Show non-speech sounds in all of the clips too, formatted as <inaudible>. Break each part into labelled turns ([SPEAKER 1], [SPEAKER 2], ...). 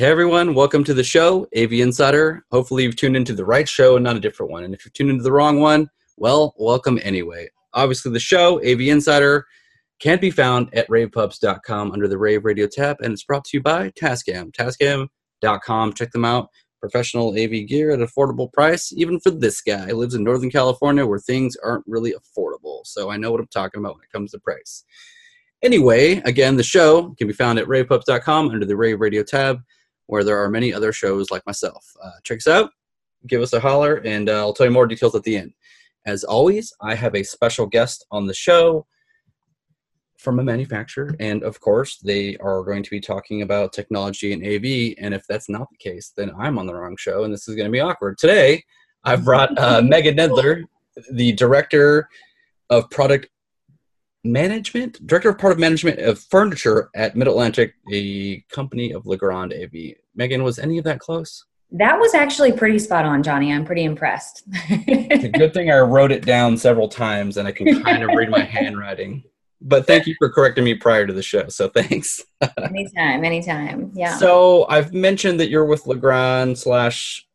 [SPEAKER 1] Hey everyone, welcome to the show, AV Insider. Hopefully, you've tuned into the right show and not a different one. And if you've tuned into the wrong one, well, welcome anyway. Obviously, the show, AV Insider, can be found at ravepubs.com under the Rave Radio tab, and it's brought to you by Tascam. Tascam.com, check them out. Professional AV gear at affordable price, even for this guy. He lives in Northern California where things aren't really affordable. So I know what I'm talking about when it comes to price. Anyway, again, the show can be found at ravepubs.com under the Rave Radio tab where there are many other shows like myself. Uh, check us out, give us a holler, and uh, I'll tell you more details at the end. As always, I have a special guest on the show from a manufacturer, and of course, they are going to be talking about technology and AV. And if that's not the case, then I'm on the wrong show, and this is going to be awkward. Today, I've brought uh, Megan Knedler, the director of product management, director of product management of furniture at Mid Atlantic, a company of Legrand AV. Megan, was any of that close?
[SPEAKER 2] That was actually pretty spot on, Johnny. I'm pretty impressed.
[SPEAKER 1] it's a good thing I wrote it down several times and I can kind of read my <laughs> handwriting. But thank you for correcting me prior to the show. So thanks.
[SPEAKER 2] anytime, anytime. Yeah.
[SPEAKER 1] So I've mentioned that you're with Legrand slash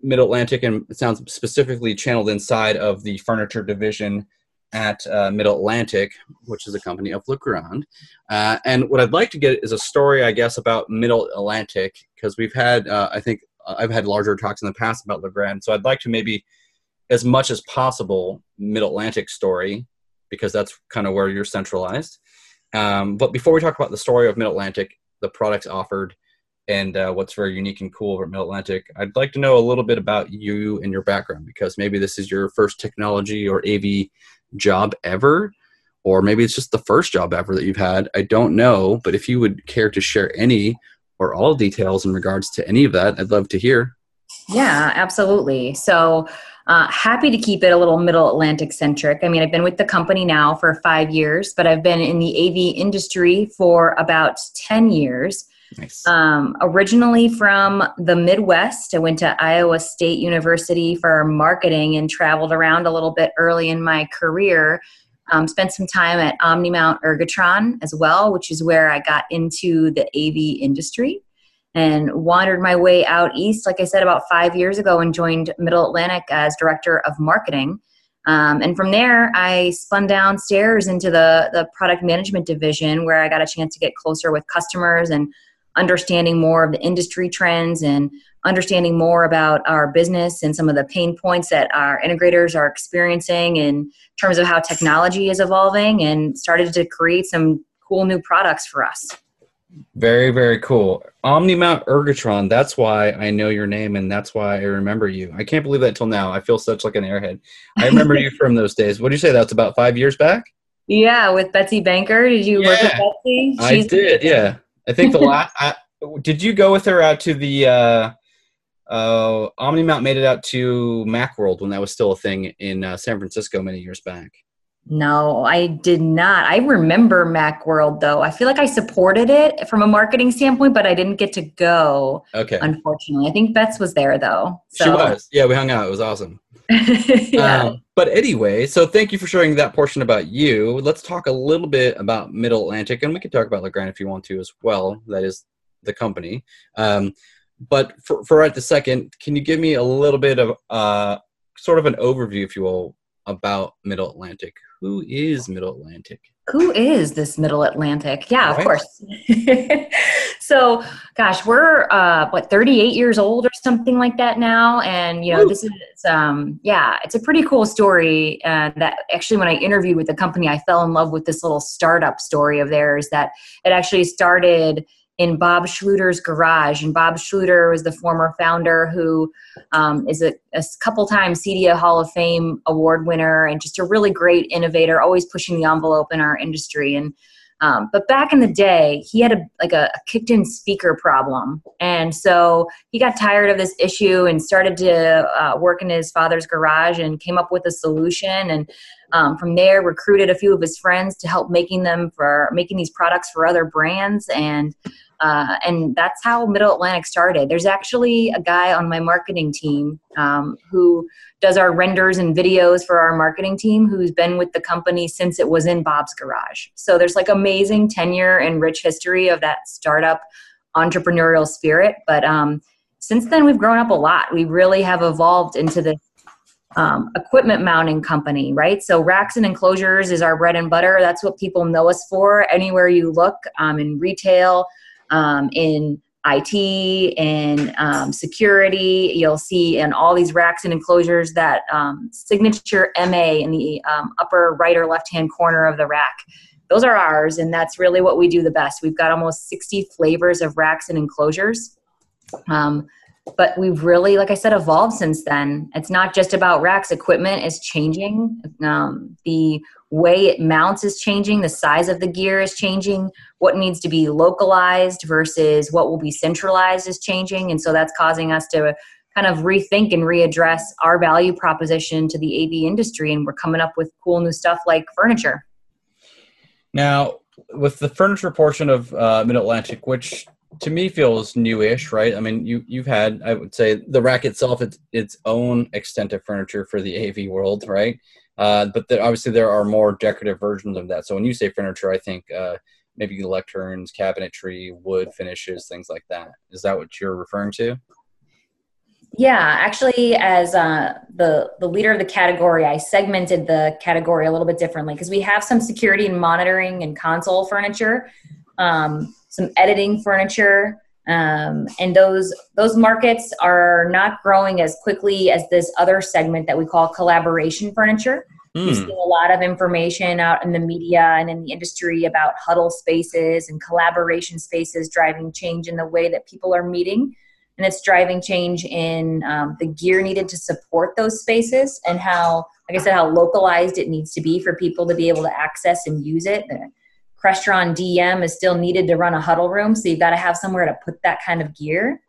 [SPEAKER 1] Mid Atlantic and it sounds specifically channeled inside of the furniture division at uh, Mid Atlantic, which is a company of Legrand. Uh, and what I'd like to get is a story, I guess, about Mid Atlantic, because we've had, uh, I think, uh, I've had larger talks in the past about Legrand. So I'd like to maybe, as much as possible, Mid Atlantic story, because that's kind of where you're centralized. Um, but before we talk about the story of Mid Atlantic, the products offered, and uh, what's very unique and cool about Mid Atlantic, I'd like to know a little bit about you and your background because maybe this is your first technology or AV job ever or maybe it's just the first job ever that you've had. I don't know but if you would care to share any or all details in regards to any of that i'd love to hear.
[SPEAKER 2] Yeah absolutely. So uh, happy to keep it a little middle atlantic centric. I mean i've been with the company now for five years but i've been in the av industry for about 10 years Nice. Um, originally from the Midwest, I went to Iowa State University for marketing and traveled around a little bit early in my career. Um, spent some time at Omnimount Ergotron as well, which is where I got into the AV industry and wandered my way out east, like I said, about five years ago and joined Middle Atlantic as director of marketing. Um, and from there, I spun downstairs into the, the product management division where I got a chance to get closer with customers and understanding more of the industry trends and understanding more about our business and some of the pain points that our integrators are experiencing in terms of how technology is evolving and started to create some cool new products for us.
[SPEAKER 1] Very, very cool. Omnimount Ergotron, that's why I know your name and that's why I remember you. I can't believe that till now. I feel such like an airhead. I remember you <laughs> from those days. What do you say? That's about five years back?
[SPEAKER 2] Yeah, with Betsy Banker. Did you yeah, work with Betsy?
[SPEAKER 1] She's I did, yeah. I think the last. I, did you go with her out to the uh, uh, Omnimount? Made it out to MacWorld when that was still a thing in uh, San Francisco many years back.
[SPEAKER 2] No, I did not. I remember MacWorld though. I feel like I supported it from a marketing standpoint, but I didn't get to go.
[SPEAKER 1] Okay.
[SPEAKER 2] Unfortunately, I think Bets was there though.
[SPEAKER 1] So. She was. Yeah, we hung out. It was awesome. <laughs> yeah. Um, but anyway, so thank you for sharing that portion about you. Let's talk a little bit about Middle Atlantic, and we can talk about Legrand if you want to as well. That is the company. Um, but for, for right the second, can you give me a little bit of uh, sort of an overview, if you will, about Middle Atlantic? Who is Middle Atlantic?
[SPEAKER 2] Who is this Middle Atlantic? Yeah, right. of course. <laughs> so, gosh, we're uh, what 38 years old or something like that now, and you know, this is um, yeah, it's a pretty cool story. Uh, that actually, when I interviewed with the company, I fell in love with this little startup story of theirs. That it actually started in Bob Schluter's garage. And Bob Schluter was the former founder who um, is a, a, couple times CEDIA Hall of Fame award winner and just a really great innovator, always pushing the envelope in our industry. And um, but back in the day, he had a like a, a kicked-in speaker problem, and so he got tired of this issue and started to uh, work in his father's garage and came up with a solution. And um, from there, recruited a few of his friends to help making them for making these products for other brands and uh, and that's how Middle Atlantic started. There's actually a guy on my marketing team um, who does our renders and videos for our marketing team who's been with the company since it was in Bob's garage. So there's like amazing tenure and rich history of that startup entrepreneurial spirit. But um, since then, we've grown up a lot. We really have evolved into this um, equipment mounting company, right? So racks and enclosures is our bread and butter. That's what people know us for. Anywhere you look um, in retail, um, in IT, in um, security, you'll see in all these racks and enclosures that um, signature MA in the um, upper right or left hand corner of the rack. Those are ours, and that's really what we do the best. We've got almost 60 flavors of racks and enclosures. Um, but we've really like i said evolved since then. It's not just about racks. Equipment is changing. Um, the way it mounts is changing. The size of the gear is changing. What needs to be localized versus what will be centralized is changing. And so that's causing us to kind of rethink and readdress our value proposition to the av industry. And we're coming up with cool new stuff like furniture.
[SPEAKER 1] Now with the furniture portion of uh, mid atlantic which to me feels newish, right? I mean, you you've had I would say the rack itself it's its own extent of furniture for the AV world, right? Uh, but there, obviously there are more decorative versions of that. So when you say furniture, I think uh, maybe lecterns, cabinetry, wood finishes, things like that. Is that what you're referring to?
[SPEAKER 2] Yeah, actually, as uh, the the leader of the category, I segmented the category a little bit differently because we have some security and monitoring and console furniture. Um, some editing furniture. Um, and those those markets are not growing as quickly as this other segment that we call collaboration furniture. Mm. We've seen a lot of information out in the media and in the industry about huddle spaces and collaboration spaces driving change in the way that people are meeting. And it's driving change in um, the gear needed to support those spaces and how, like I said, how localized it needs to be for people to be able to access and use it. Crestron DM is still needed to run a huddle room, so you've got to have somewhere to put that kind of gear.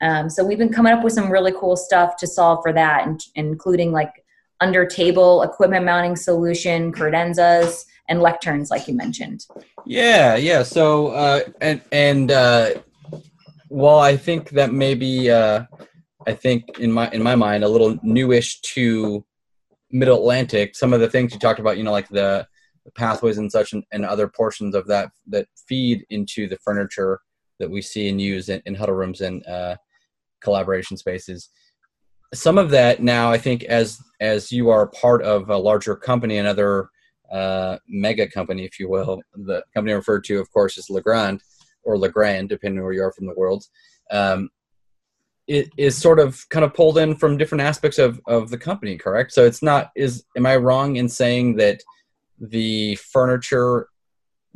[SPEAKER 2] Um, so we've been coming up with some really cool stuff to solve for that, including like under table equipment mounting solution, credenzas, and lecterns, like you mentioned.
[SPEAKER 1] Yeah, yeah. So uh, and and uh, well, I think that maybe uh, I think in my in my mind a little newish to Mid Atlantic. Some of the things you talked about, you know, like the pathways and such and, and, other portions of that that feed into the furniture that we see and use in, in huddle rooms and uh, collaboration spaces. Some of that now i think as as you are part of a larger company another uh, mega company if you will the company referred to of course is legrand or legrand depending where you are from the world um, it is sort of kind of pulled in from different aspects of, of the company correct? So it's not is am i wrong in saying that the furniture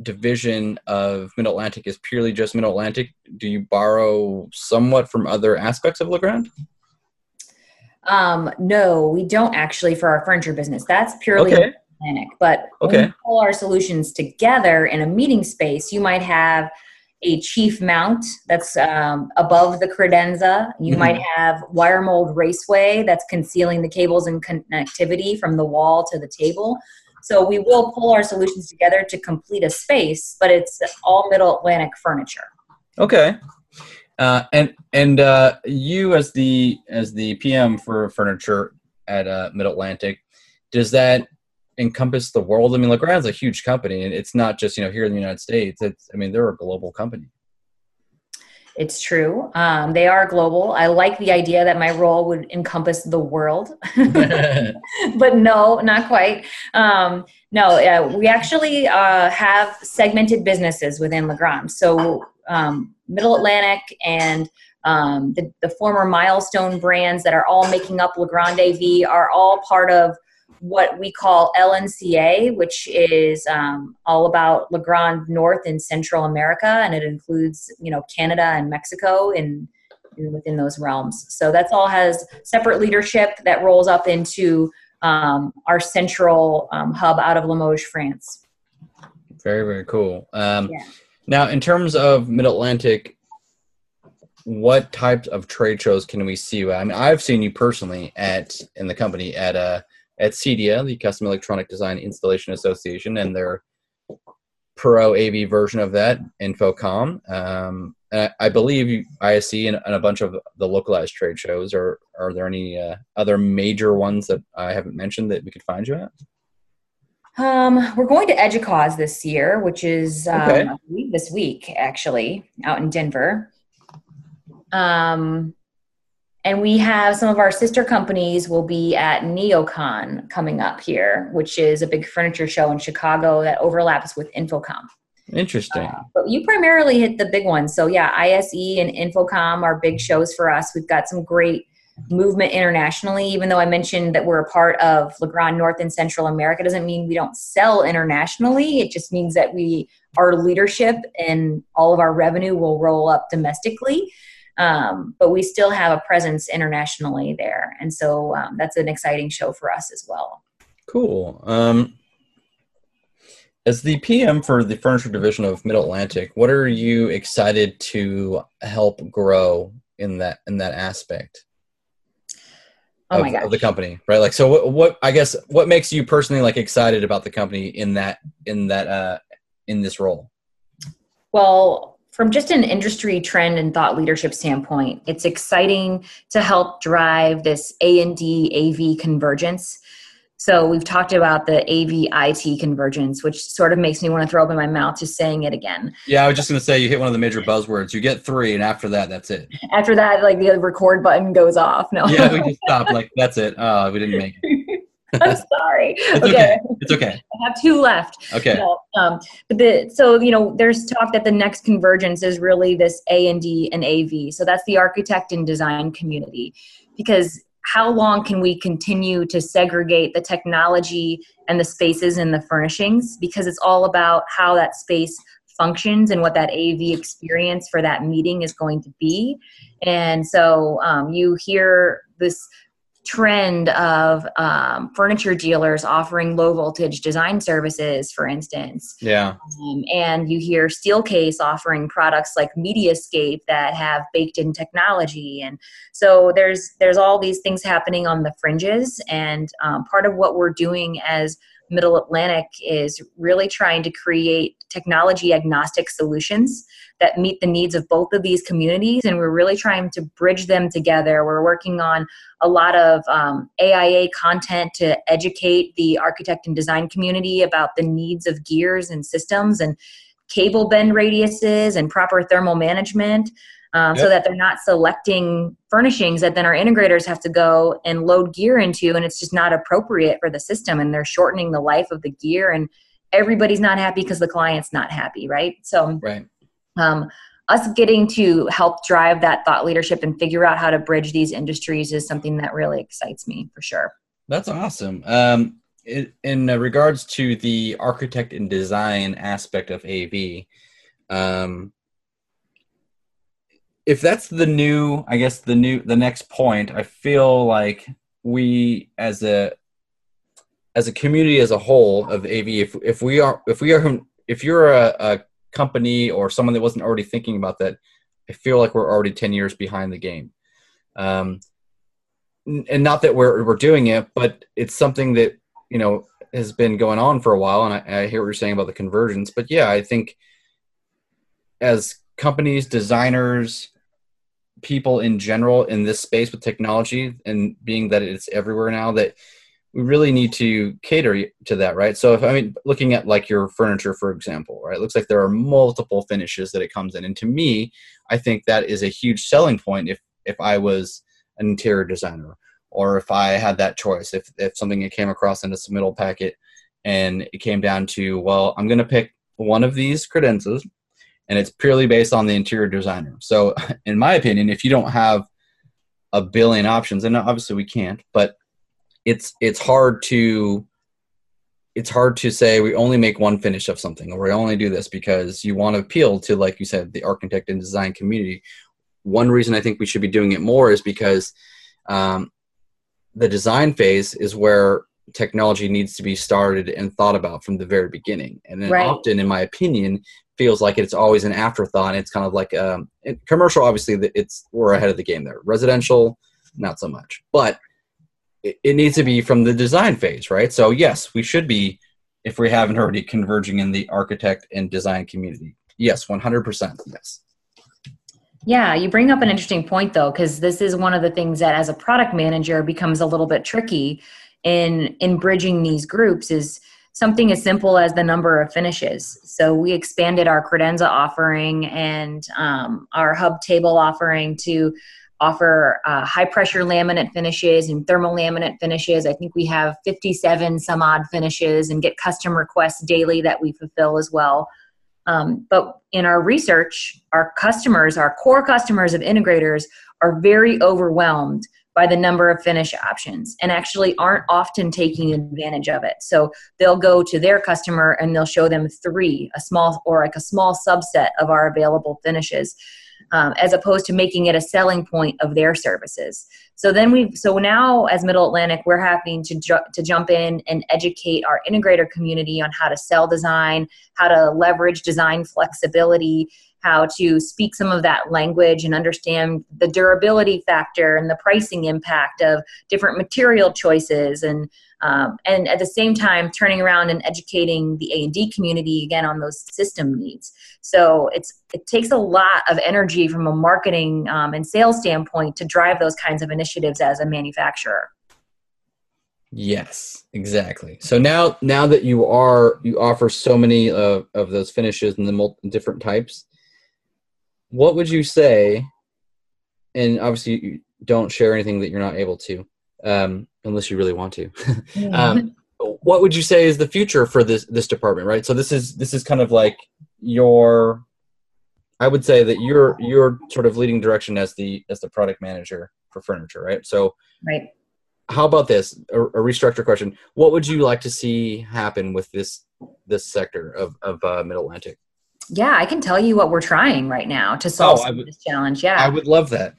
[SPEAKER 1] division of Mid Atlantic is purely just Mid Atlantic? Do you borrow somewhat from other aspects of Legrand?
[SPEAKER 2] Um, no, we don't actually for our furniture business. That's purely okay. Atlantic. But okay. when we pull our solutions together in a meeting space, you might have a chief mount that's um, above the credenza. You mm-hmm. might have Wiremold raceway that's concealing the cables and connectivity from the wall to the table. So we will pull our solutions together to complete a space, but it's all Middle Atlantic furniture.
[SPEAKER 1] Okay. Uh, and and uh, you as the as the PM for furniture at uh, Mid Atlantic, does that encompass the world? I mean, Legrand's a huge company, and it's not just you know here in the United States. It's I mean they're a global company.
[SPEAKER 2] It's true. Um, they are global. I like the idea that my role would encompass the world, <laughs> <laughs> but no, not quite. Um, no, uh, we actually uh, have segmented businesses within Legrand. So, um, Middle Atlantic and um, the, the former milestone brands that are all making up Legrand AV are all part of what we call LNCA, which is um, all about Legrand North in Central America, and it includes you know Canada and Mexico in, in within those realms. So that's all has separate leadership that rolls up into um, our central um, hub out of Limoges, France.
[SPEAKER 1] Very very cool. Um, yeah. Now, in terms of Mid Atlantic, what types of trade shows can we see you at? I mean, I've seen you personally at in the company at a uh, at CEDIA, the Custom Electronic Design Installation Association, and their Pro AV version of that, InfoComm. Um, I believe ISE and, and, a bunch of the localized trade shows. Are are there any uh, other major ones that I haven't mentioned that we could find you at?
[SPEAKER 2] Um, we're going to EDUCAUSE this year, which is um, okay. this week actually out in Denver. um, and we have some of our sister companies will be at NeoCon coming up here, which is a big furniture show in Chicago that overlaps with InfoComm.
[SPEAKER 1] Interesting. Uh,
[SPEAKER 2] but you primarily hit the big ones. So yeah, ISE and InfoComm are big shows for us. We've got some great movement internationally. Even though I mentioned that we're a part of Legrand North and Central America, doesn't mean we don't sell internationally. It just means that we our leadership and all of our revenue will roll up domestically. Um, but we still have a presence internationally there, and so um, that's an exciting show for us as well.
[SPEAKER 1] Cool. Um, as the PM for the furniture division of Mid Atlantic, what are you excited to help grow in that in that aspect?
[SPEAKER 2] Oh
[SPEAKER 1] of, of, the company, right? Like, so what, what? I guess what makes you personally like excited about the company in that in that uh in this role?
[SPEAKER 2] Well, from just an industry trend and thought leadership standpoint, it's exciting to help drive this A and D AV convergence so we've talked about the AV IT convergence, which sort of makes me want to throw up in my mouth just saying it again.
[SPEAKER 1] Yeah, I was just going to say you hit one of the major buzzwords. You get three, and after that, that's it.
[SPEAKER 2] After that, like the record button goes off. No.
[SPEAKER 1] Yeah, we just stop. Like that's it. Oh, we didn't make
[SPEAKER 2] it. <laughs> I'm sorry.
[SPEAKER 1] it's okay. okay. It's okay. <laughs>
[SPEAKER 2] I have two left.
[SPEAKER 1] Okay.
[SPEAKER 2] No, um, but the so you know there's talk that the next convergence is really this A and D and AV. So that's the architect and design community, because how long can we continue to segregate the technology and the spaces and the furnishings because it's all about how that space functions and what that AV experience for that meeting is going to be. And so um, you hear this trend of um, furniture dealers offering low voltage design services, for instance.
[SPEAKER 1] Yeah.
[SPEAKER 2] Um, and you hear Steelcase offering products like Mediascape that have baked in technology, and so there's there's all these things happening on the fringes. And um, part of what we're doing as Middle Atlantic is really trying to create technology agnostic solutions that meet the needs of both of these communities. And we're really trying to bridge them together. We're working on a lot of um, AIA content to educate the architect and design community about the needs of gears and systems and cable bend radiuses and proper thermal management um, yep. so that they're not selecting furnishings that then our integrators have to go and load gear into and it's just not appropriate for the system and they're shortening the life of the gear and everybody's not happy because the client's not happy right? So
[SPEAKER 1] right.
[SPEAKER 2] um, us getting to help drive that thought leadership and figure out how to bridge these industries is something that really excites me for sure.
[SPEAKER 1] That's awesome. Um, in, in regards to the architect and design aspect of av um, if that's the new i guess the new the next point i feel like we as a as a community as a whole of av if, if we are if we are if you're a, a company or someone that wasn't already thinking about that i feel like we're already 10 years behind the game. Um, and not that we're we're doing it but it's something that you know has been going on for a while and I, I hear what you're saying about the conversions but yeah i think as companies designers people in general in this space with technology and being that it's everywhere now that we really need to cater to that right? So if i mean looking at like your furniture for example right? It looks like there are multiple finishes that it comes in. And to me i think that is a huge selling point if if i was an interior designer or if i had that choice if if something it came across in a submittal packet and it came down to well i'm to pick one of these credenzas and it's purely based on the interior designer. So, <laughs> in my opinion, if you don't have a billion options, and obviously we can't, but it's it's hard to it's hard to say we only make one finish of something or we only do this because you want to appeal to like you said the architect and design community one reason i think we should be doing it more is because um, the design phase is where technology needs to be started and thought about from the very beginning and then right. often in my opinion feels like it's always an afterthought. It's kind of like um, commercial. Obviously, it's we're ahead of the game there. Residential, not so much, but it, needs to be from the design phase, right? So yes, we should be, if we haven't already, converging in the architect and design community. Yes, one hundred percent. Yes.
[SPEAKER 2] Yeah, you bring up an interesting point though, because this is one of the things that as a product manager becomes a little bit tricky in in bridging these groups is something as simple as the number of finishes. So we expanded our credenza offering and um, our hub table offering to offer uh, high pressure laminate finishes and thermal laminate finishes. I think we have 57 some odd finishes and get custom requests daily that we fulfill as well. Um, but in our research, our customers, our core customers of integrators, are very overwhelmed by the number of finish options and actually aren't often taking advantage of it. So they'll go to their customer and they'll show them three, a small or like a small subset of our available finishes um, as opposed to making it a selling point of their services. So then we, so now as Middle Atlantic, we're having to ju- to jump in and educate our integrator community on how to sell design, how to leverage design flexibility, how to speak some of that language and understand the durability factor and the pricing impact of different material choices and um, and at the same time turning around and educating the a&d community again on those system needs. So it's it takes a lot of energy from a marketing um, and sales standpoint to drive those kinds of initiatives as a manufacturer.
[SPEAKER 1] Yes exactly. So now now that you are you offer so many of, of those finishes and the different types what would you say and obviously you don't share anything that you're not able to um, unless you really want to. <laughs> um, what would you say is the future for this this department? Right. So this is this is kind of like your. I would say that you're you're sort of leading direction as the as the product manager for furniture, right? So
[SPEAKER 2] right.
[SPEAKER 1] How about this? A, a restructure question. What would you like to see happen with this this sector of of uh, Mid Atlantic?
[SPEAKER 2] Yeah, I can tell you what we're trying right now to solve oh, would, this challenge. Yeah,
[SPEAKER 1] I would love that.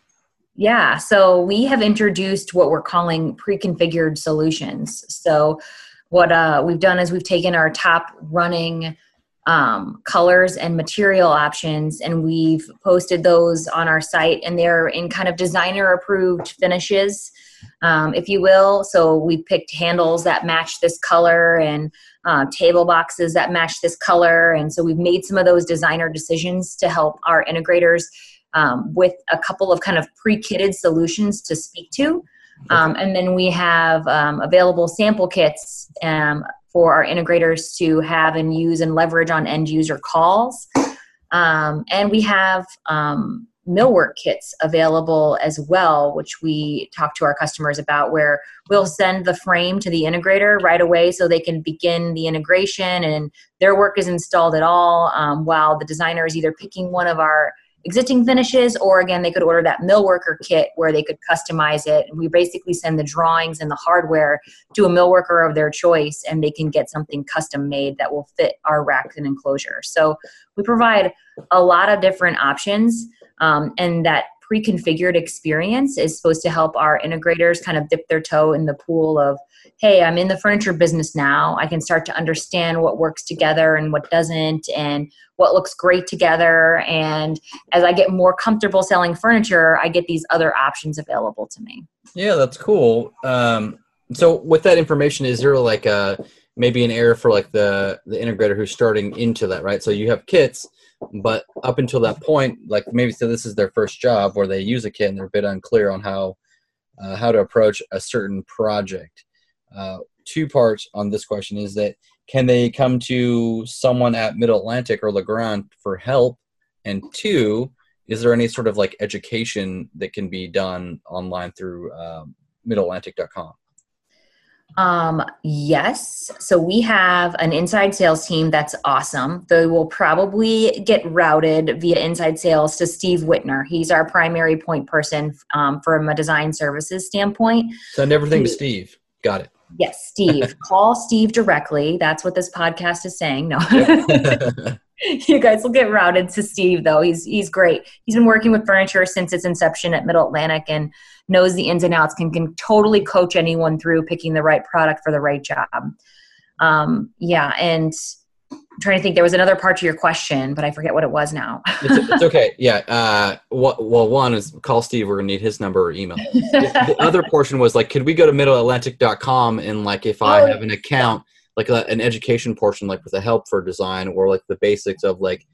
[SPEAKER 2] Yeah, so we have introduced what we're calling pre-configured solutions. So what uh, we've done is we've taken our top running um, colors and material options and we've posted those on our site and they're in kind of designer approved finishes um, if you will so we picked handles that match this color and uh, table boxes that match this color and so we've made some of those designer decisions to help our integrators um, with a couple of kind of pre-kitted solutions to speak to. Um, and then we have um, available sample kits um, for our integrators to have and use and leverage on end user calls. Um, and we have um, millwork kits available as well, which we talk to our customers about, where we'll send the frame to the integrator right away so they can begin the integration and their work is installed at all um, while the designer is either picking one of our existing finishes, or again, they could order that millworker kit where they could customize it. We basically send the drawings and the hardware to a millworker of their choice, and they can get something custom made that will fit our rack and enclosure. So we provide a lot of different options, um, and that pre-configured experience is supposed to help our integrators kind of dip their toe in the pool of hey i'm in the furniture business now. I can start to understand what works together and what doesn't and what looks great together. And as i get more comfortable selling furniture i get these other options available to me.
[SPEAKER 1] Yeah that's cool. Um, so with that information is there like a maybe an error for like the the integrator who's starting into that right? So you have kits but up until that point, like maybe so this is their first job where they use a kit and they're a bit unclear on how uh, how to approach a certain project. Uh, two parts on this question is that can they come to someone at Mid Atlantic or Legrand for help? And two, is there any sort of like education that can be done online through um, midatlantic.com?
[SPEAKER 2] Um, yes. So we have an inside sales team that's awesome. They will probably get routed via inside sales to Steve Whitner. He's our primary point person um, from a design services standpoint.
[SPEAKER 1] Send everything to Steve. Got it.
[SPEAKER 2] Yes, Steve. <laughs> Call Steve directly. That's what this podcast is saying. No. <laughs> <laughs> you guys will get routed to Steve though. He's he's great. He's been working with furniture since its inception at Middle Atlantic and knows the ins and outs. Can can totally coach anyone through picking the right product for the right job. Um, yeah, and I'm trying to think. There was another part to your question, but I forget what it was now.
[SPEAKER 1] it's, it's, okay. Yeah. Uh, well, one is call Steve. We're gonna need his number or email. the, the other portion was like, could we go to middleatlantic.com and like if I oh, have an account. Yeah like a, an education portion, like with the help for design or like the basics of like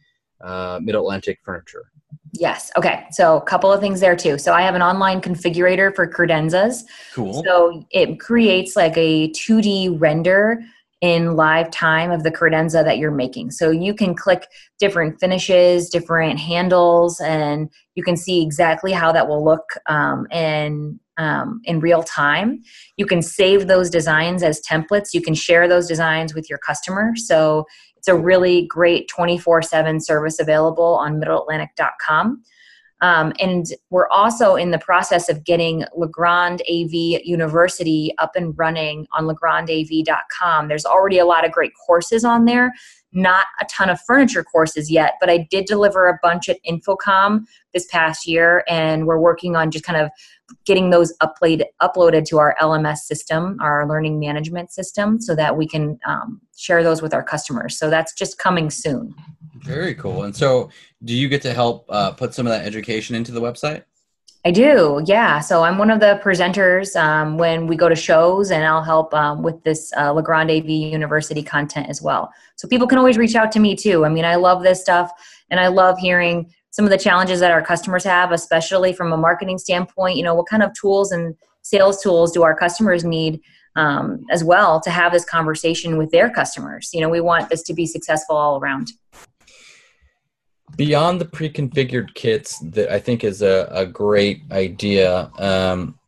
[SPEAKER 1] uh, Mid Atlantic furniture.
[SPEAKER 2] Yes. Okay. So a couple of things there too. So I have an online configurator for credenzas.
[SPEAKER 1] Cool.
[SPEAKER 2] So it creates like a 2D render in live time of the credenza that you're making. So you can click different finishes, different handles, and you can see exactly how that will look um, in um, in real time. You can save those designs as templates. You can share those designs with your customer. So it's a really great 24 7 service available on middleatlantic.com. Um, and we're also in the process of getting Legrand AV University up and running on legrandav.com. There's already a lot of great courses on there, not a ton of furniture courses yet, but I did deliver a bunch at InfoComm this past year, and we're working on just kind of getting those upload, uploaded to our LMS system, our learning management system, so that we can um, share those with our customers. So that's just coming soon.
[SPEAKER 1] Very cool. And so, do you get to help uh, put some of that education into the website?
[SPEAKER 2] I do, yeah. So I'm one of the presenters um, when we go to shows, and I'll help um, with this uh, Legrand AV University content as well. So people can always reach out to me too. I mean, I love this stuff, and I love hearing some of the challenges that our customers have, especially from a marketing standpoint. You know, what kind of tools and sales tools do our customers need um, as well to have this conversation with their customers? You know, we want this to be successful all around
[SPEAKER 1] beyond the pre-configured kits that i think is a, a great idea um,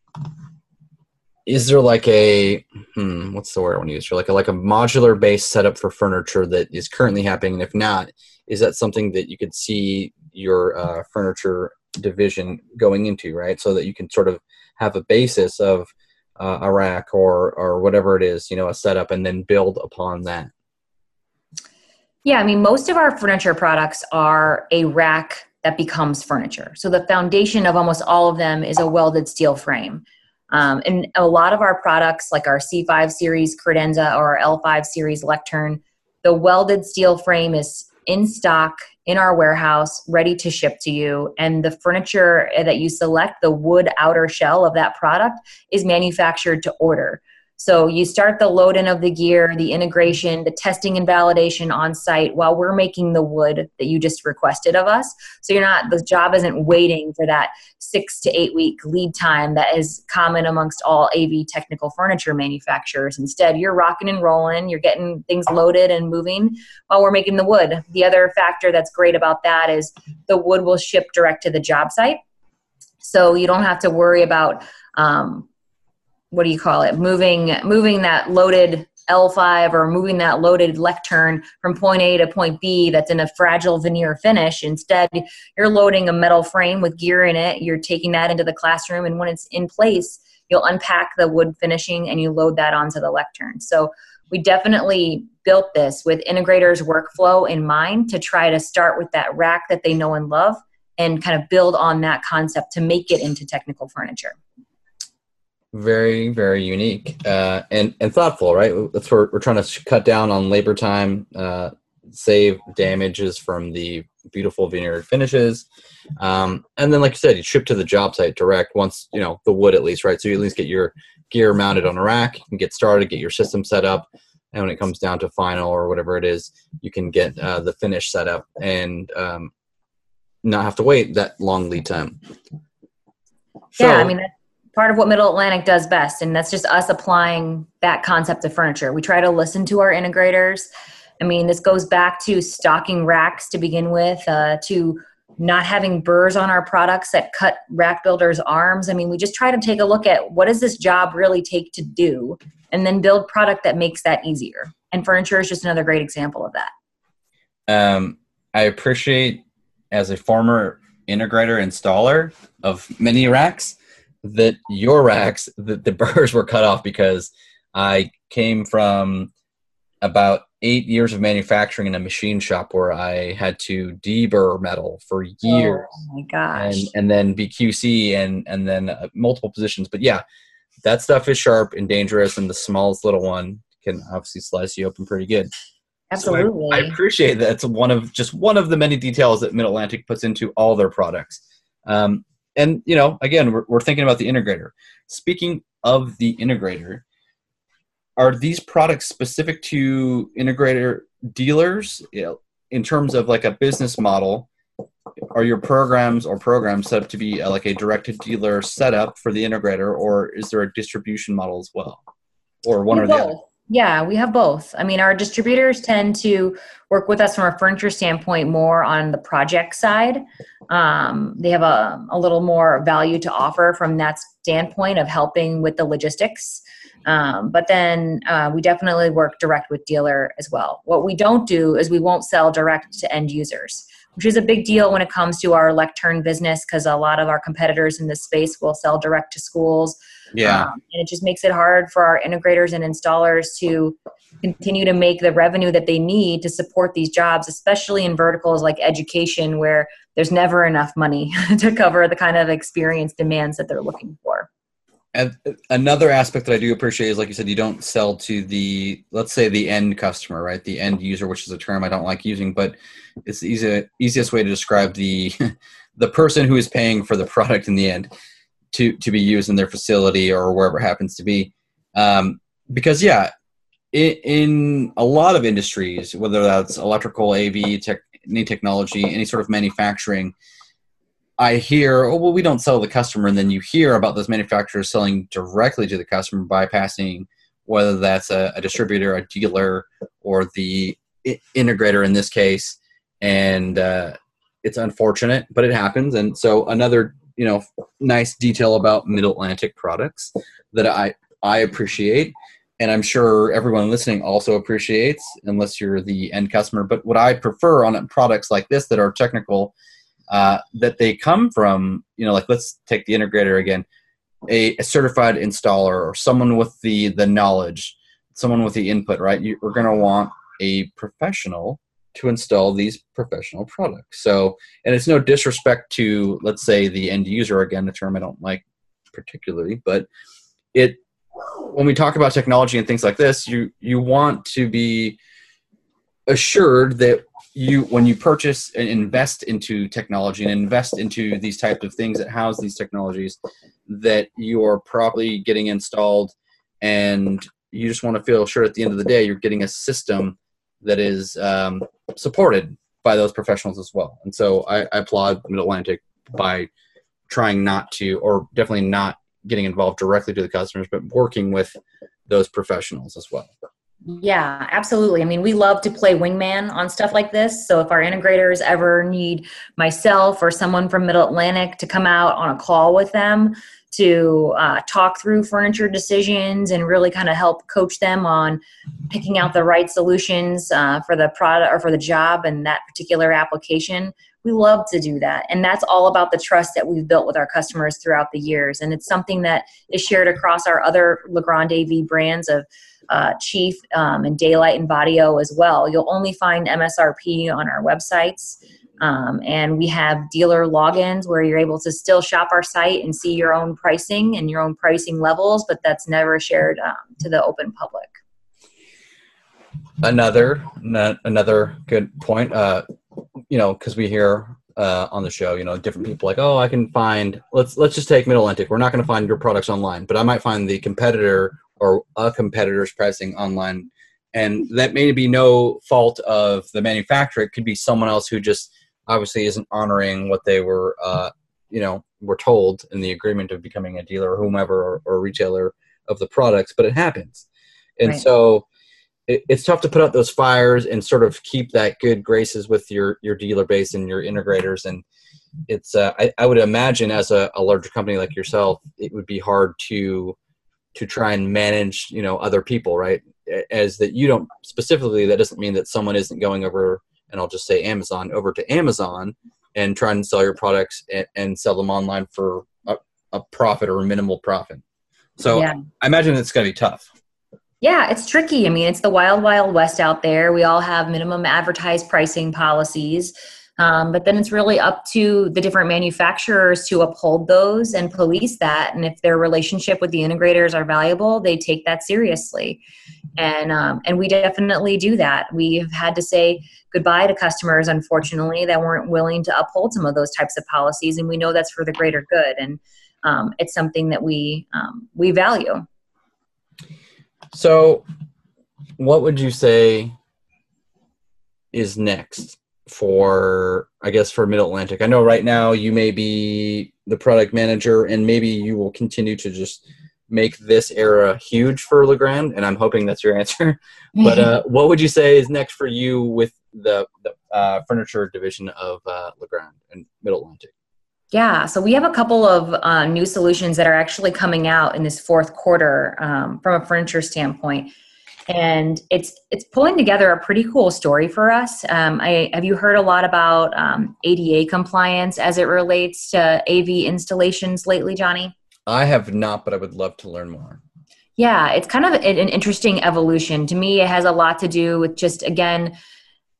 [SPEAKER 1] is there like a hmm, what's the word i want to use like a like a modular based setup for furniture that is currently happening? And if not is that something that you could see your uh, furniture division going into right? So that you can sort of have a basis of uh, a rack or or whatever it is you know a setup and then build upon that
[SPEAKER 2] yeah, I mean, most of our furniture products are a rack that becomes furniture. So the foundation of almost all of them is a welded steel frame. Um, and a lot of our products, like our C5 series credenza or our L5 series lectern, the welded steel frame is in stock in our warehouse, ready to ship to you. And the furniture that you select, the wood outer shell of that product, is manufactured to order. So you start the load in of the gear, the integration, the testing and validation on site while we're making the wood that you just requested of us. So you're not, the job isn't waiting for that six to eight week lead time that is common amongst all AV technical furniture manufacturers. Instead, you're rocking and rolling, you're getting things loaded and moving while we're making the wood. The other factor that's great about that is the wood will ship direct to the job site. So you don't have to worry about um, what do you call it moving moving that loaded L5 or moving that loaded lectern from point A to point B that's in a fragile veneer finish. Instead, you're loading a metal frame with gear in it. You're taking that into the classroom, and when it's in place, you'll unpack the wood finishing and you load that onto the lectern. So, we definitely built this with integrators' workflow in mind to try to start with that rack that they know and love and kind of build on that concept to make it into technical furniture
[SPEAKER 1] very very unique uh, and and thoughtful right? That's where we're trying to cut down on labor time uh, save damages from the beautiful veneered finishes. Um, and then like you said you ship to the job site direct once you know the wood at least right? So you at least get your gear mounted on a rack you can get started get your system set up and when it comes down to final or whatever it is you can get uh, the finish set up and um, not have to wait that long lead time.
[SPEAKER 2] So, yeah i mean part of what Middle Atlantic does best, and that's just us applying that concept of furniture. We try to listen to our integrators. I mean, this goes back to stocking racks to begin with, uh, to not having burrs on our products that cut rack builders' arms. I mean, we just try to take a look at what does this job really take to do, and then build product that makes that easier. And furniture is just another great example of that.
[SPEAKER 1] Um, I appreciate as a former integrator installer of many racks that your racks, the, <laughs> the burrs were cut off because I came from about eight years of manufacturing in a machine shop where I had to deburr metal for years.
[SPEAKER 2] Oh my gosh.
[SPEAKER 1] And, and then BQC and, and then uh, multiple positions. But yeah, that stuff is sharp and dangerous, and the smallest little one can obviously slice you open pretty good.
[SPEAKER 2] Absolutely.
[SPEAKER 1] So I, I, appreciate that. It's one of just one of the many details that Mid Atlantic puts into all their products. Um, and you know again we're, we're thinking about the integrator. Speaking of the integrator are these products specific to integrator dealers? You know, in terms of like a business model are your programs or programs set up to be uh, like a direct to dealer setup for the integrator or is there a distribution model as well? Or one or the other
[SPEAKER 2] Yeah, we have both. I mean, our distributors tend to work with us from a furniture standpoint more on the project side. Um, they have a, a little more value to offer from that standpoint of helping with the logistics. Um, but then uh, we definitely work direct with dealer as well. What we don't do is we won't sell direct to end users, which is a big deal when it comes to our lectern business because a lot of our competitors in this space will sell direct to schools.
[SPEAKER 1] Yeah. Um,
[SPEAKER 2] and it just makes it hard for our integrators and installers to continue to make the revenue that they need to support these jobs, especially in verticals like education where there's never enough money <laughs> to cover the kind of experience demands that they're looking for.
[SPEAKER 1] And another aspect that I do appreciate is, like you said, you don't sell to the, let's say, the end customer, right? The end user, which is a term I don't like using, but it's the easy, easiest way to describe the <laughs> the person who is paying for the product in the end to to be used in their facility or wherever it happens to be. Um, because yeah, in, in, a lot of industries, whether that's electrical, AV, tech, any technology, any sort of manufacturing, I hear, oh, well, we don't sell the customer. And then you hear about those manufacturers selling directly to the customer, bypassing whether that's a, a distributor, a dealer, or the integrator in this case. And uh, it's unfortunate, but it happens. And so another, you know, nice detail about Mid Atlantic products that I, I appreciate and I'm sure everyone listening also appreciates, unless you're the end customer. But what I prefer on products like this that are technical uh, that they come from, you know, like let's take the integrator again, a, a certified installer or someone with the the knowledge, someone with the input, right? You, we're going to want a professional to install these professional products. So, and it's no disrespect to, let's say, the end user. Again, a term I don't like particularly, but it when we talk about technology and things like this, you you want to be assured that you when you purchase and invest into technology and invest into these types of things that house these technologies that you are properly getting installed and you just want to feel sure at the end of the day you're getting a system that is um, supported by those professionals as well and so I, I applaud mid-atlantic by trying not to or definitely not getting involved directly to the customers but working with those professionals as well
[SPEAKER 2] yeah, absolutely. I mean, we love to play wingman on stuff like this. So if our integrators ever need myself or someone from Middle Atlantic to come out on a call with them to uh, talk through furniture decisions and really kind of help coach them on picking out the right solutions uh, for the product or for the job and that particular application, we love to do that. And that's all about the trust that we've built with our customers throughout the years. And it's something that is shared across our other Legrand AV brands of uh, Chief um, and Da-Lite and Vaddio as well. You'll only find MSRP on our websites. Um, and we have dealer logins where you're able to still shop our site and see your own pricing and your own pricing levels, but that's never shared um, to the open public.
[SPEAKER 1] Another another good point. Uh, you know, because we hear uh, on the show, you know, different people like, oh, I can find. Let's let's just take Mid Atlantic. We're not going to find your products online, but I might find the competitor or a competitor's pricing online and that may be no fault of the manufacturer it could be someone else who just obviously isn't honoring what they were uh, you know were told in the agreement of becoming a dealer or whomever or, or retailer of the products but it happens. And right. so it, it's tough to put out those fires and sort of keep that good graces with your your dealer base and your integrators. And it's uh, I, I would imagine as a, a larger company like yourself it would be hard to to try and manage you know other people right? As that you don't specifically that doesn't mean that someone isn't going over and i'll just say amazon over to amazon and try and sell your products and, and sell them online for a, a, profit or a minimal profit so yeah. i imagine it's going to be tough
[SPEAKER 2] yeah, it's tricky. I mean, it's the wild, wild west out there. We all have minimum advertised pricing policies. Um, but then it's really up to the different manufacturers to uphold those and police that. And if their relationship with the integrators are valuable, they take that seriously. And um, and we definitely do that. We've had to say goodbye to customers, unfortunately, that weren't willing to uphold some of those types of policies. And we know that's for the greater good. And um, it's something that we um, we value.
[SPEAKER 1] So, what would you say is next? For I guess for Mid Atlantic. I know right now you may be the product manager and maybe you will continue to just make this era huge for Legrand, and I'm hoping that's your answer. <laughs> but uh, what would you say is next for you with the, the uh, furniture division of uh, Legrand and Middle Atlantic?
[SPEAKER 2] Yeah, so we have a couple of uh, new solutions that are actually coming out in this fourth quarter um, from a furniture standpoint, and it's it's pulling together a pretty cool story for us. Um, I, have you heard a lot about um, ADA compliance as it relates to AV installations lately, Johnny?
[SPEAKER 1] I have not, but I would love to learn more.
[SPEAKER 2] Yeah, it's kind of an interesting evolution. To me, it has a lot to do with just again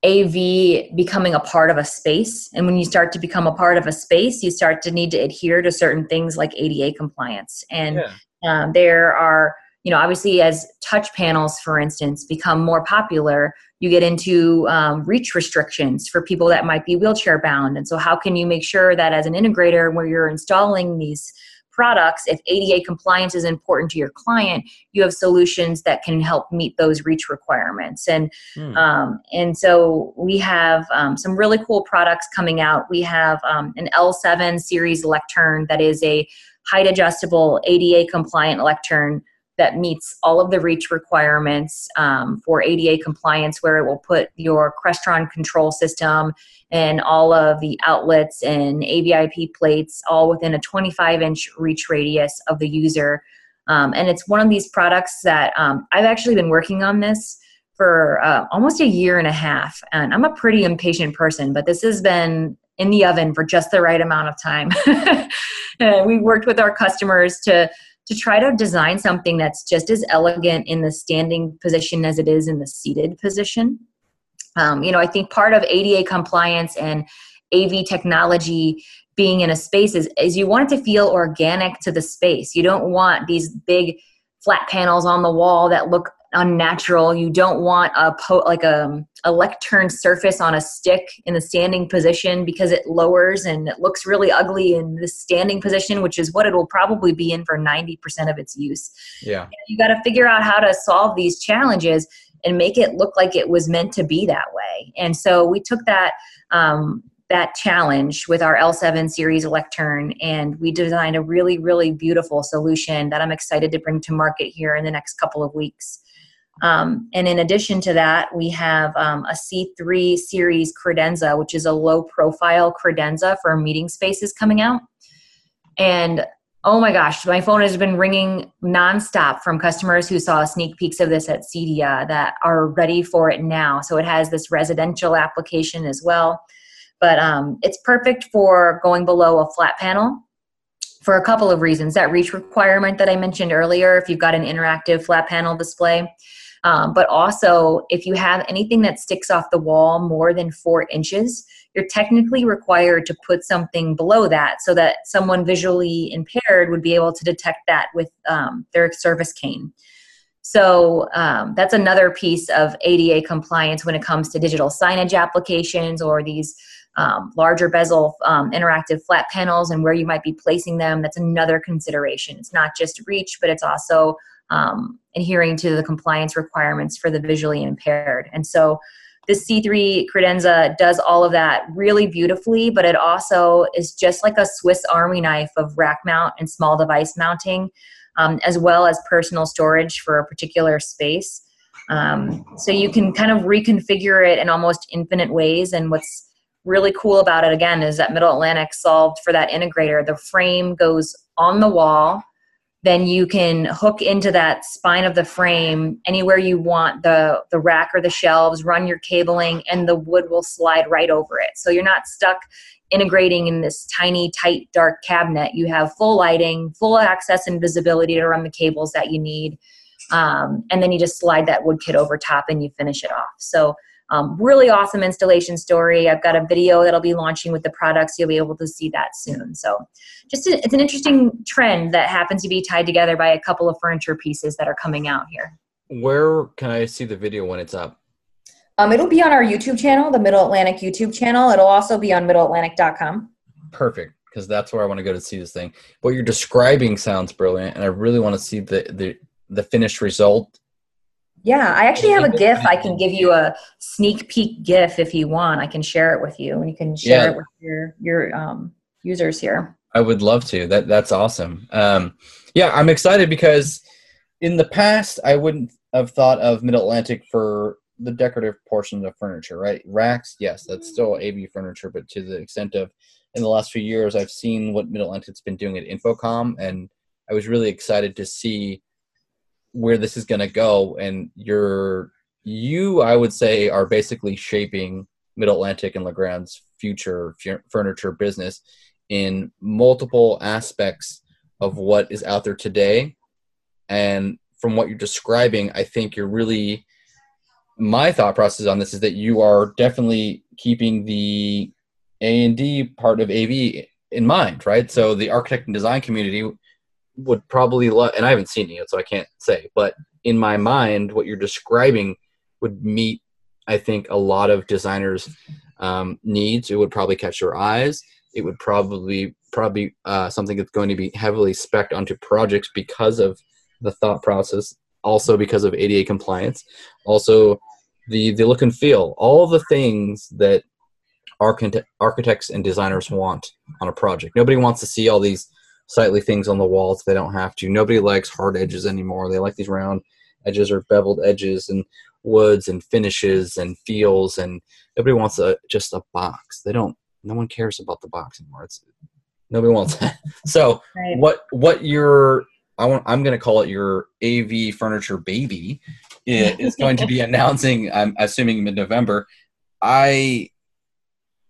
[SPEAKER 2] AV becoming a part of a space. And when you start to become a part of a space, you start to need to adhere to certain things like ADA compliance. And yeah. um, there are, you know, obviously as touch panels, for instance, become more popular, you get into um, reach restrictions for people that might be wheelchair bound. And so, how can you make sure that as an integrator, where you're installing these products, if ADA compliance is important to your client, you have solutions that can help meet those reach requirements. And mm. um, and so we have um, some really cool products coming out. We have um, an L7 series lectern that is a height adjustable ADA compliant lectern that meets all of the reach requirements um, for ADA compliance, where it will put your Crestron control system and all of the outlets and AVIP plates all within a 25 inch reach radius of the user. Um, and it's one of these products that um, I've actually been working on this for uh, almost a year and a half. And I'm a pretty impatient person, but this has been in the oven for just the right amount of time. <laughs> And we worked with our customers to to try to design something that's just as elegant in the standing position as it is in the seated position. Um, you know, I think part of ADA compliance and AV technology being in a space is, is you want it to feel organic to the space. You don't want these big flat panels on the wall that look unnatural. You don't want a po- like a, a lectern surface on a stick in the standing position because it lowers and it looks really ugly in the standing position, which is what it will probably be in for 90% of its use.
[SPEAKER 1] Yeah.
[SPEAKER 2] You got to figure out how to solve these challenges and make it look like it was meant to be that way. And so we took that um, that challenge with our L7 series lectern, and we designed a really, really beautiful solution that I'm excited to bring to market here in the next couple of weeks. Um, and in addition to that, we have um, a C3 series credenza, which is a low profile credenza for meeting spaces coming out. And oh my gosh, my phone has been ringing nonstop from customers who saw sneak peeks of this at CEDIA that are ready for it now. So it has this residential application as well. But um, it's perfect for going below a flat panel for a couple of reasons. That reach requirement that I mentioned earlier, if you've got an interactive flat panel display, um, but also, if you have anything that sticks off the wall more than four inches, you're technically required to put something below that so that someone visually impaired would be able to detect that with um, their service cane. So um, that's another piece of ADA compliance when it comes to digital signage applications or these um, larger bezel um, interactive flat panels and where you might be placing them. That's another consideration. It's not just reach, but it's also um, adhering to the compliance requirements for the visually impaired. And so this C3 credenza does all of that really beautifully, but it also is just like a Swiss Army knife of rack mount and small device mounting, um, as well as personal storage for a particular space. Um, so you can kind of reconfigure it in almost infinite ways. And what's really cool about it, again, is that Middle Atlantic solved for that integrator. The frame goes on the wall then you can hook into that spine of the frame anywhere you want the the rack or the shelves run your cabling and the wood will slide right over it. So you're not stuck integrating in this tiny tight dark cabinet. You have full lighting full access and visibility to run the cables that you need um, and then you just slide that wood kit over top and you finish it off. So um, really awesome installation story. I've got a video that'll be launching with the products. You'll be able to see that soon. So, just a, it's an interesting trend that happens to be tied together by a couple of furniture pieces that are coming out here.
[SPEAKER 1] Where can I see the video when it's up?
[SPEAKER 2] Um, it'll be on our YouTube channel, the Middle Atlantic YouTube channel. It'll also be on middleatlantic.com.
[SPEAKER 1] Perfect, because that's where I want to go to see this thing. What you're describing sounds brilliant, and I really want to see the the, the finished result
[SPEAKER 2] yeah, I actually have a GIF. I can give you a sneak peek GIF if you want. I can share it with you, and you can share yeah. it with your your um, users here.
[SPEAKER 1] I would love to. That that's awesome. Um, Yeah, I'm excited because in the past I wouldn't have thought of Mid Atlantic for the decorative portion of furniture, right? Racks, yes, that's still AV furniture, but to the extent of in the last few years, I've seen what Mid Atlantic's been doing at InfoComm, and I was really excited to see where this is going to go. And you're, you, I would say, are basically shaping Mid Atlantic and Legrand's future furniture business in multiple aspects of what is out there today. And from what you're describing, I think you're really my thought process on this is that you are definitely keeping the A and D part of AV in mind, right? So the architect and design community would probably love, and I haven't seen it yet, so I can't say, but in my mind, what you're describing would meet, I think, a lot of designers' um, needs. It would probably catch their eyes. It would probably probably uh, something that's going to be heavily spec onto projects because of the thought process also because of ADA compliance, also the the look and feel, all the things that architect, architects and designers want on a project. Nobody wants to see all these sightly things on the walls. They don't have to. Nobody likes hard edges anymore. They like these round edges or beveled edges and woods and finishes and feels and nobody wants a just a box. They don't no one cares about the box anymore. It's nobody wants that. <laughs> So right. what what you're I want, I'm going to call it your AV furniture baby. Is going to be <laughs> announcing. I'm assuming mid November. I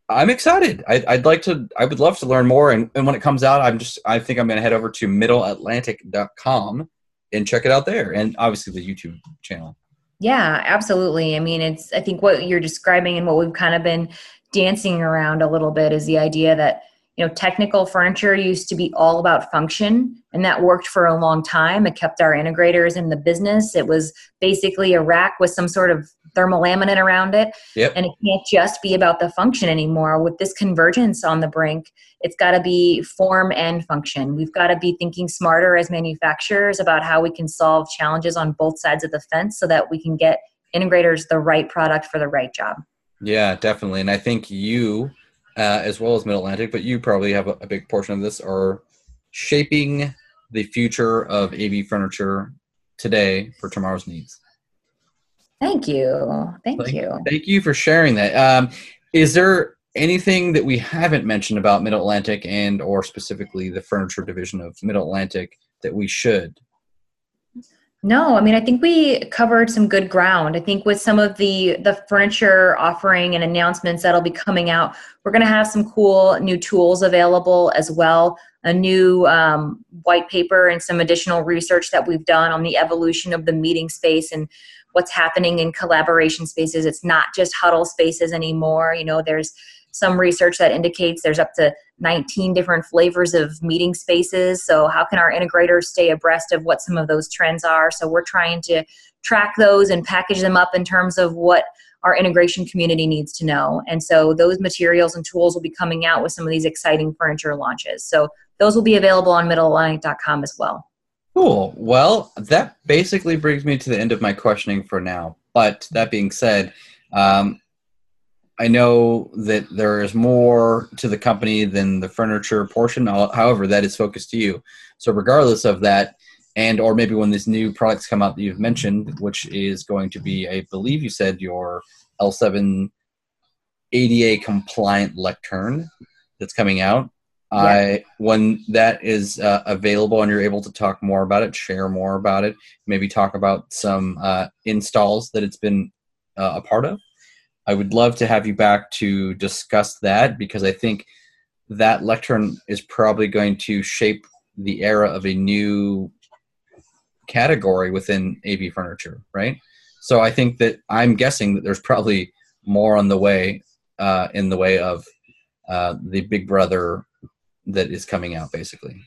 [SPEAKER 1] I'm excited. I, would like to. I would love to learn more. And, and when it comes out, I'm just. I think I'm going to head over to middleatlantic.com and check it out there, and obviously the YouTube channel.
[SPEAKER 2] Yeah, absolutely. I mean, it's. I think what you're describing and what we've kind of been dancing around a little bit is the idea that you know technical furniture used to be all about function and that worked for a long time it kept our integrators in the business it was basically a rack with some sort of thermal laminate around it
[SPEAKER 1] yep.
[SPEAKER 2] and it can't just be about the function anymore with this convergence on the brink it's got to be form and function we've got to be thinking smarter as manufacturers about how we can solve challenges on both sides of the fence so that we can get integrators the right product for the right job
[SPEAKER 1] yeah definitely and i think you uh, as well as Mid Atlantic, but you probably have a, a, big portion of this, are shaping the future of AV furniture today for tomorrow's needs.
[SPEAKER 2] Thank you. Thank, thank you.
[SPEAKER 1] Thank you for sharing that. Um, is there anything that we haven't mentioned about Mid Atlantic and or specifically the furniture division of Mid Atlantic that we should?
[SPEAKER 2] No, I mean I think we covered some good ground. I think with some of the the furniture offering and announcements that'll be coming out, we're going to have some cool new tools available as well. A new um, white paper and some additional research that we've done on the evolution of the meeting space and what's happening in collaboration spaces. It's not just huddle spaces anymore. You know, there's some research that indicates there's up to 19 different flavors of meeting spaces. So, how can our integrators stay abreast of what some of those trends are? So, we're trying to track those and package them up in terms of what our integration community needs to know. And so, those materials and tools will be coming out with some of these exciting furniture launches. So, those will be available on middleatlantic.com as well.
[SPEAKER 1] Cool. Well, that basically brings me to the end of my questioning for now. But that being said, um, I know that there is more to the company than the furniture portion. However, that is focused to you. So, regardless of that, and or maybe when these new products come out that you've mentioned, which is going to be, I believe you said your L7 ADA compliant lectern that's coming out. Yeah. I when that is uh, available and you're able to talk more about it, share more about it, maybe talk about some uh, installs that it's been uh, a part of I would love to have you back to discuss that because I think that lectern is probably going to shape the era of a new category within AV furniture, right? So I think that I'm guessing that there's probably more on the way uh, in the way of uh, the Big Brother that is coming out, basically.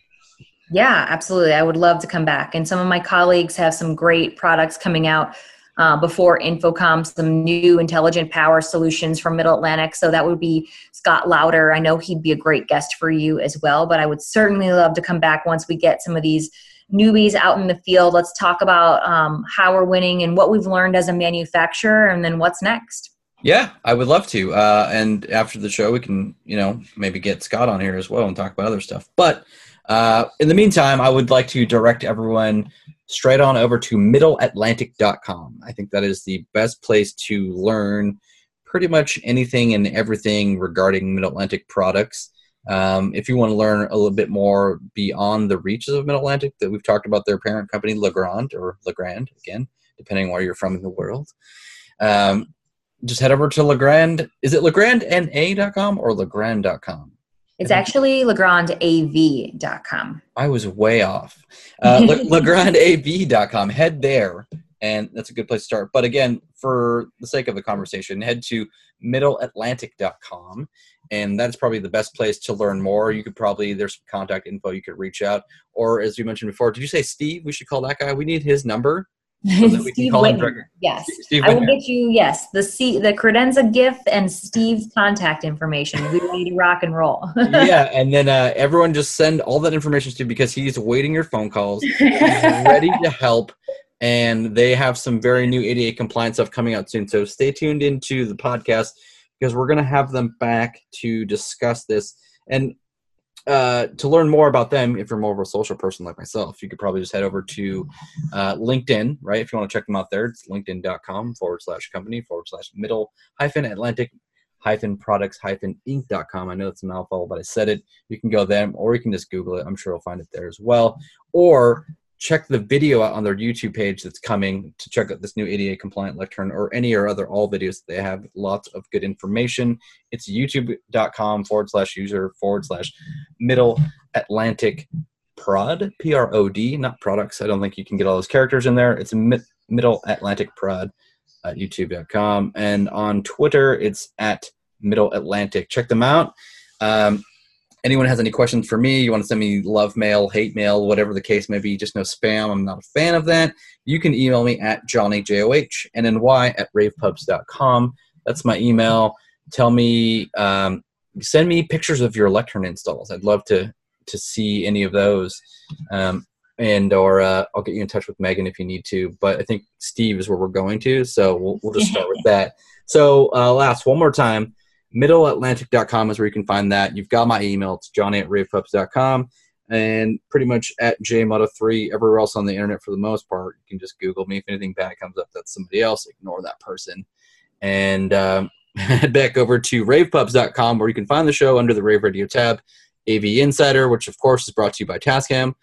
[SPEAKER 2] Yeah, absolutely. I would love to come back. And some of my colleagues have some great products coming out uh, before InfoComm some new intelligent power solutions from Middle Atlantic. So that would be Scott Lauder. I know he'd be a great guest for you as well, but I would certainly love to come back once we get some of these newbies out in the field. Let's talk about um, how we're winning and what we've learned as a manufacturer, and then what's next.
[SPEAKER 1] Yeah, I would love to. Uh, and after the show, we can, you know, maybe get Scott on here as well and talk about other stuff. But Uh, in the meantime, I would like to direct everyone straight on over to middleatlantic.com. I think that is the best place to learn pretty much anything and everything regarding Middle Atlantic products. Um, if you want to learn a little bit more beyond the reaches of Middle Atlantic, that we've talked about their parent company, Legrand or Legrand, again, depending where you're from in the world. Um, just head over to Legrand. Is it legrandna.com or legrand.com?
[SPEAKER 2] It's actually legrandav.com.
[SPEAKER 1] I was way off. Uh, <laughs> legrandav.com. Head there, and that's a good place to start. But again, for the sake of the conversation, head to middleatlantic.com, and that's probably the best place to learn more. You could probably, there's some contact info you could reach out. Or as you mentioned before, did you say Steve? We should call that guy. We need his number.
[SPEAKER 2] So Steve Whitman. Yes, Steve I will get you. Yes, the C, the credenza gift and Steve's contact information. We need to rock and roll. <laughs>
[SPEAKER 1] yeah, and then uh, everyone just send all that information to because he's waiting your phone calls. He's ready to help, and they have some very new ADA compliance stuff coming out soon. So stay tuned into the podcast because we're going to have them back to discuss this. And uh, to learn more about them, if you're more of a social person like myself, you could probably just head over to uh, LinkedIn, right? If you want to check them out there, it's linkedin.com forward slash company forward slash middle hyphen Atlantic hyphen products hyphen inc.com. I know it's a mouthful, but I said it. You can go there or you can just Google it. I'm sure you'll find it there as well. Or check the video out on their YouTube page that's coming to check out this new ADA compliant lectern or any or other all videos they have. Lots of good information. It's youtube.com forward slash user forward slash middle Atlantic prod, P R O D, not products. I don't think you can get all those characters in there. It's mid- middle Atlantic prod at youtube.com. And on Twitter, it's at middle Atlantic. Check them out. Um, anyone has any questions for me, you want to send me love mail, hate mail, whatever the case may be, just no spam. I'm not a fan of that. You can email me at Johnny, J O H N N Y, at ravepubs.com. That's my email. Tell me, um, send me pictures of your lectern installs. I'd love to to see any of those. Um, and or uh, I'll get you in touch with Megan if you need to. But I think Steve is where we're going to, so we'll, we'll just start with <laughs> that. So uh, last one more time middleatlantic.com is where you can find that. You've got my email. It's johnny at ravepubs.com. And pretty much at jmoto3 everywhere else on the internet for the most part. You can just Google me. If anything bad comes up, that's somebody else. Ignore that person. And um, head <laughs> back over to ravepubs.com where you can find the show under the Rave Radio tab. AV Insider, which of course is brought to you by Tascam.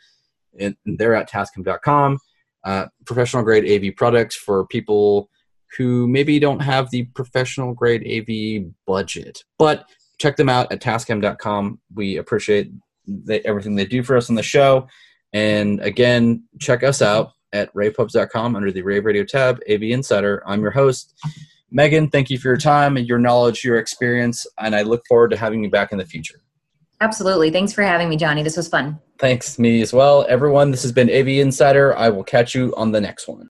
[SPEAKER 1] And they're at tascam.com. Uh, professional grade AV products for people who maybe don't have the professional grade AV budget. But check them out at tascam.com. We appreciate the, everything they do for us on the show. And again, check us out at ravepubs.com under the Rave Radio tab, AV Insider. I'm your host. Megan, thank you for your time and your knowledge, your experience, and I look forward to having you back in the future.
[SPEAKER 2] Absolutely. Thanks for having me, Johnny. This was fun.
[SPEAKER 1] Thanks, me as well. Everyone, this has been AV Insider. I will catch you on the next one.